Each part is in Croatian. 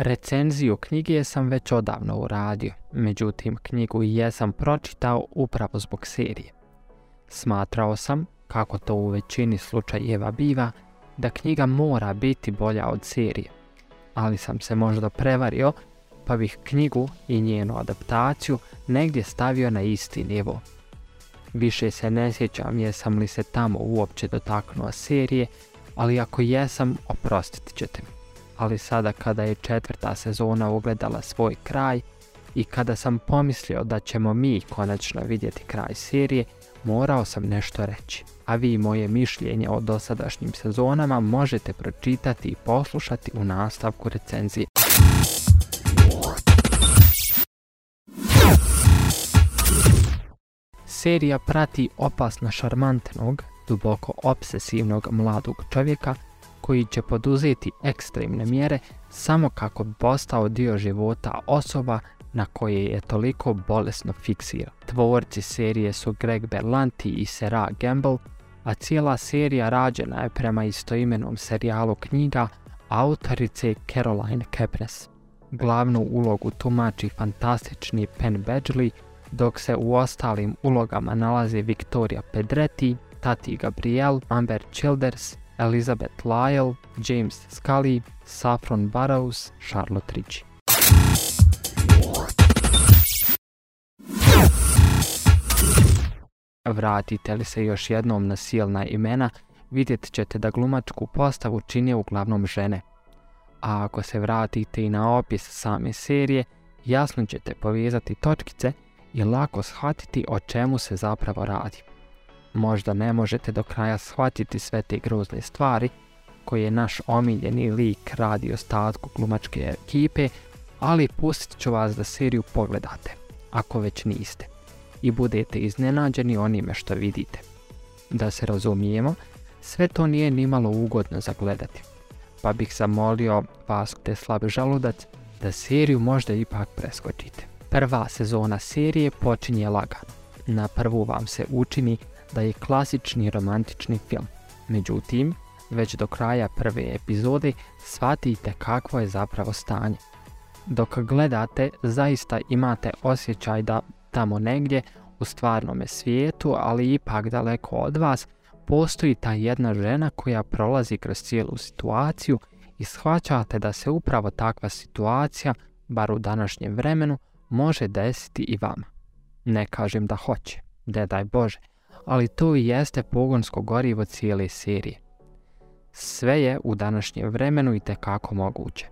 Recenziju knjige sam već odavno uradio, međutim knjigu jesam pročitao upravo zbog serije. Smatrao sam, kako to u većini slučajeva biva, da knjiga mora biti bolja od serije, ali sam se možda prevario pa bih knjigu i njenu adaptaciju negdje stavio na isti nivo. Više se ne sjećam jesam li se tamo uopće dotaknuo serije, ali ako jesam, oprostit ćete mi. Ali sada kada je četvrta sezona ugledala svoj kraj i kada sam pomislio da ćemo mi konačno vidjeti kraj serije, morao sam nešto reći. A vi moje mišljenje o dosadašnjim sezonama možete pročitati i poslušati u nastavku recenzije. Serija prati opasno šarmantnog, duboko obsesivnog mladog čovjeka koji će poduzeti ekstremne mjere samo kako bi postao dio života osoba na koje je toliko bolesno fiksiran. Tvorci serije su Greg Berlanti i Sarah Gamble, a cijela serija rađena je prema istoimenom serijalu knjiga autorice Caroline Kepnes. Glavnu ulogu tumači fantastični Penn Badgley, dok se u ostalim ulogama nalaze Victoria Pedretti, Tati Gabriel, Amber Childers, Elizabeth Lyle, James Scully, Saffron Burrows, Charlotte Ritchie. Vratite li se još jednom na silna imena, vidjet ćete da glumačku postavu čine uglavnom žene. A ako se vratite i na opis same serije, jasno ćete povezati točkice i lako shvatiti o čemu se zapravo radi. Možda ne možete do kraja shvatiti sve te grozne stvari koje naš omiljeni lik radi ostatku glumačke ekipe, ali pustit ću vas da seriju pogledate, ako već niste, i budete iznenađeni onime što vidite. Da se razumijemo, sve to nije nimalo ugodno za gledati, pa bih zamolio vas te slab žaludac da seriju možda ipak preskočite. Prva sezona serije počinje lagano. Na prvu vam se učini da je klasični romantični film. Međutim, već do kraja prve epizode shvatite kakvo je zapravo stanje. Dok gledate, zaista imate osjećaj da tamo negdje u stvarnome svijetu, ali ipak daleko od vas, postoji ta jedna žena koja prolazi kroz cijelu situaciju i shvaćate da se upravo takva situacija, bar u današnjem vremenu, može desiti i vama. Ne kažem da hoće, ne daj Bože, ali to i jeste pogonsko gorivo cijele serije. Sve je u današnjem vremenu i tekako moguće.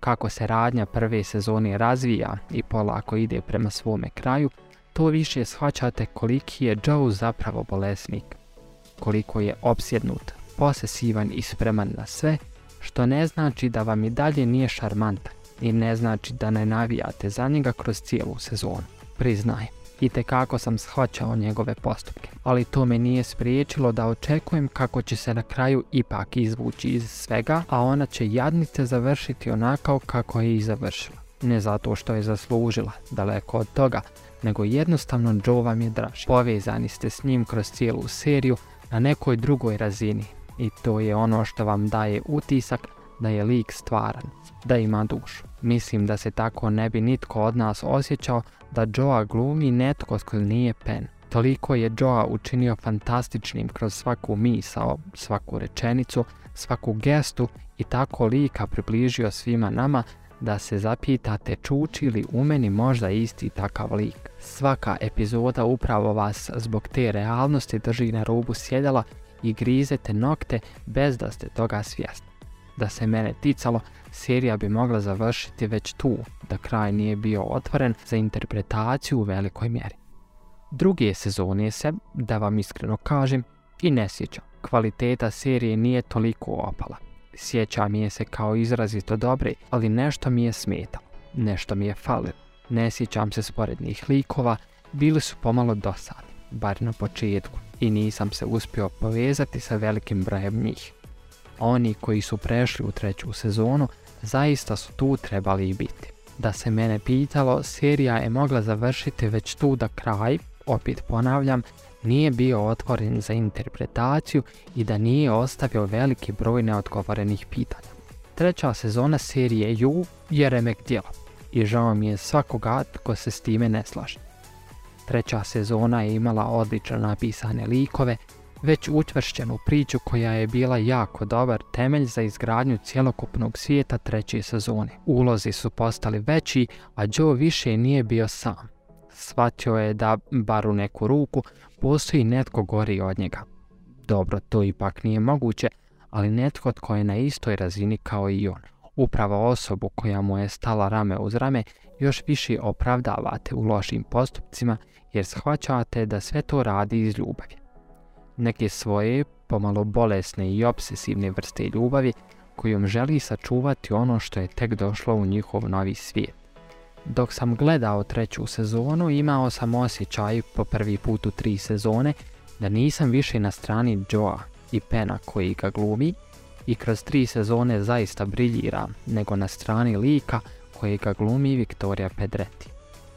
Kako se radnja prve sezone razvija i polako ide prema svome kraju, to više shvaćate koliki je Joe zapravo bolesnik. Koliko je opsjednut, posesivan i spreman na sve, što ne znači da vam i dalje nije šarmantan i ne znači da ne navijate za njega kroz cijelu sezonu. Priznajem i kako sam shvaćao njegove postupke, ali to me nije spriječilo da očekujem kako će se na kraju ipak izvući iz svega, a ona će jadnice završiti onako kako je i završila. Ne zato što je zaslužila, daleko od toga, nego jednostavno Joe vam je draži. Povezani ste s njim kroz cijelu seriju na nekoj drugoj razini i to je ono što vam daje utisak da je lik stvaran, da ima dušu. Mislim da se tako ne bi nitko od nas osjećao da Joa glumi netko tko nije Pen. Toliko je Joa učinio fantastičnim kroz svaku misao, svaku rečenicu, svaku gestu i tako lika približio svima nama da se zapitate čuči li u meni možda isti takav lik. Svaka epizoda upravo vas zbog te realnosti drži na rubu sjedala i grizete nokte bez da ste toga svjesni. Da se mene ticalo, serija bi mogla završiti već tu, da kraj nije bio otvoren za interpretaciju u velikoj mjeri. Druge sezone se, da vam iskreno kažem, i ne sjećam. Kvaliteta serije nije toliko opala. Sjeća mi je se kao izrazito dobre, ali nešto mi je smetalo. Nešto mi je falilo. Ne sjećam se sporednih likova, bili su pomalo dosadni, bar na početku, i nisam se uspio povezati sa velikim brojem njih. Oni koji su prešli u treću sezonu zaista su tu trebali biti. Da se mene pitalo, serija je mogla završiti već tu da kraj, opet ponavljam, nije bio otvoren za interpretaciju i da nije ostavio veliki broj neodgovorenih pitanja. Treća sezona serije You je remek djela i žao mi je svakoga tko se s time ne slaže. Treća sezona je imala odlično napisane likove, već učvršćenu priču koja je bila jako dobar temelj za izgradnju cjelokupnog svijeta treće sezone. Ulozi su postali veći, a Joe više nije bio sam. Shvatio je da, bar u neku ruku, postoji netko gori od njega. Dobro, to ipak nije moguće, ali netko tko je na istoj razini kao i on. Upravo osobu koja mu je stala rame uz rame još više opravdavate u lošim postupcima jer shvaćate da sve to radi iz ljubavi. Neke svoje, pomalo bolesne i obsesivne vrste ljubavi kojom želi sačuvati ono što je tek došlo u njihov novi svijet. Dok sam gledao treću sezonu, imao sam osjećaj po prvi put u tri sezone da nisam više na strani Joa i Pena koji ga glumi i kroz tri sezone zaista briljira, nego na strani lika koji ga glumi Viktorija Pedretti.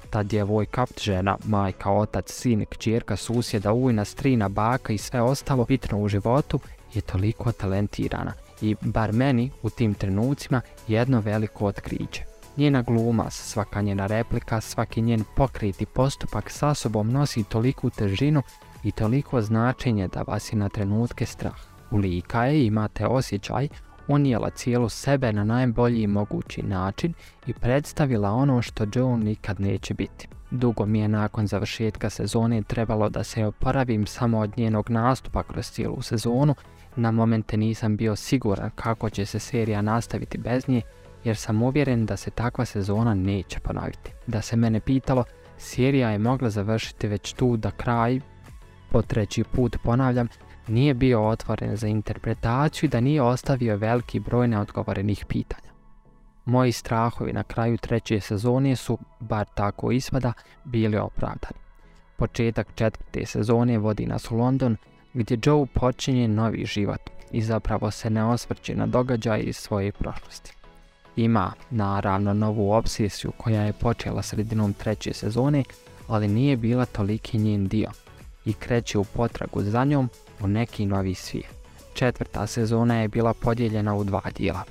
Ta djevojka, žena, majka, otac, sin, kćerka, susjeda, ujna, strina, baka i sve ostalo bitno u životu je toliko talentirana i bar meni u tim trenucima jedno veliko otkriće. Njena gluma, svaka njena replika, svaki njen pokriti postupak sa sobom nosi toliku težinu i toliko značenje da vas je na trenutke strah. U lika je imate osjećaj unijela cijelu sebe na najbolji mogući način i predstavila ono što Joe nikad neće biti. Dugo mi je nakon završetka sezone trebalo da se oporavim samo od njenog nastupa kroz cijelu sezonu, na momente nisam bio siguran kako će se serija nastaviti bez nje, jer sam uvjeren da se takva sezona neće ponoviti. Da se mene pitalo, serija je mogla završiti već tu da kraj, po treći put ponavljam, nije bio otvoren za interpretaciju i da nije ostavio veliki broj neodgovorenih pitanja. Moji strahovi na kraju treće sezone su, bar tako ispada, bili opravdani. Početak četvrte sezone vodi nas u London, gdje Joe počinje novi život i zapravo se ne osvrće na događaje iz svoje prošlosti. Ima, naravno, novu obsesiju koja je počela sredinom treće sezone, ali nije bila toliki njen dio i kreće u potragu za njom u neki novi svijet. Četvrta sezona je bila podijeljena u dva dijela.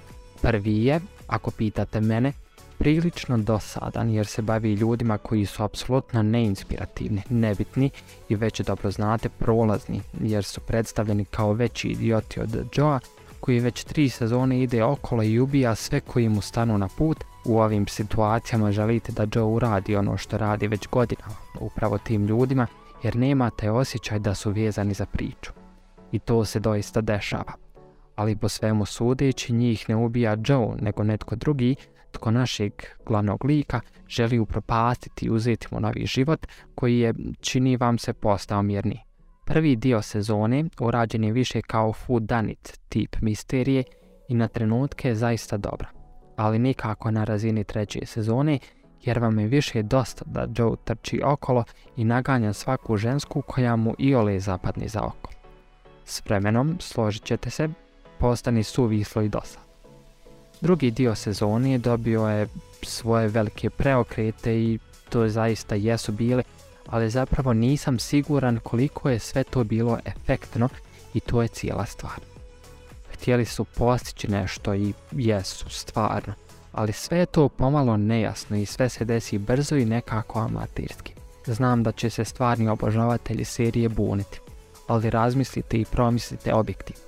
Prvi je, ako pitate mene, prilično dosadan jer se bavi ljudima koji su apsolutno neinspirativni, nebitni i već dobro znate prolazni jer su predstavljeni kao veći idioti od Joa koji već tri sezone ide okolo i ubija sve koji mu stanu na put. U ovim situacijama želite da Joe uradi ono što radi već godinama, upravo tim ljudima jer nemate osjećaj da su vezani za priču. I to se doista dešava. Ali po svemu sudeći njih ne ubija Joe nego netko drugi tko našeg glavnog lika želi upropastiti i uzeti mu novi život koji je, čini vam se, postao mirni. Prvi dio sezone urađen je više kao food danit tip misterije i na trenutke je zaista dobra. Ali nikako na razini treće sezone jer vam je više dosta da Joe trči okolo i naganja svaku žensku koja mu i ole zapadni za oko. S vremenom, složit ćete se, postani suvislo i dosad. Drugi dio sezonije dobio je svoje velike preokrete i to zaista jesu bile, ali zapravo nisam siguran koliko je sve to bilo efektno i to je cijela stvar. Htjeli su postići nešto i jesu stvarno, ali sve je to pomalo nejasno i sve se desi brzo i nekako amatirski. Znam da će se stvarni obožavatelji serije buniti, ali razmislite i promislite objektivno.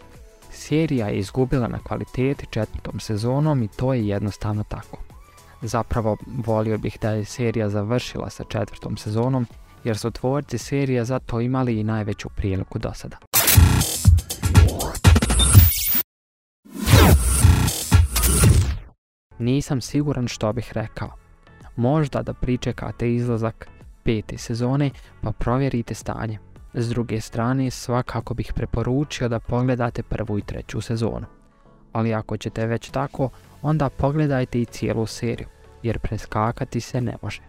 Serija je izgubila na kvaliteti četvrtom sezonom i to je jednostavno tako. Zapravo volio bih da je serija završila sa četvrtom sezonom jer su tvorci serija zato imali i najveću priliku do sada. Nisam siguran što bih rekao. Možda da pričekate izlazak pete sezone pa provjerite stanje. S druge strane, svakako bih preporučio da pogledate prvu i treću sezonu. Ali ako ćete već tako, onda pogledajte i cijelu seriju, jer preskakati se ne može.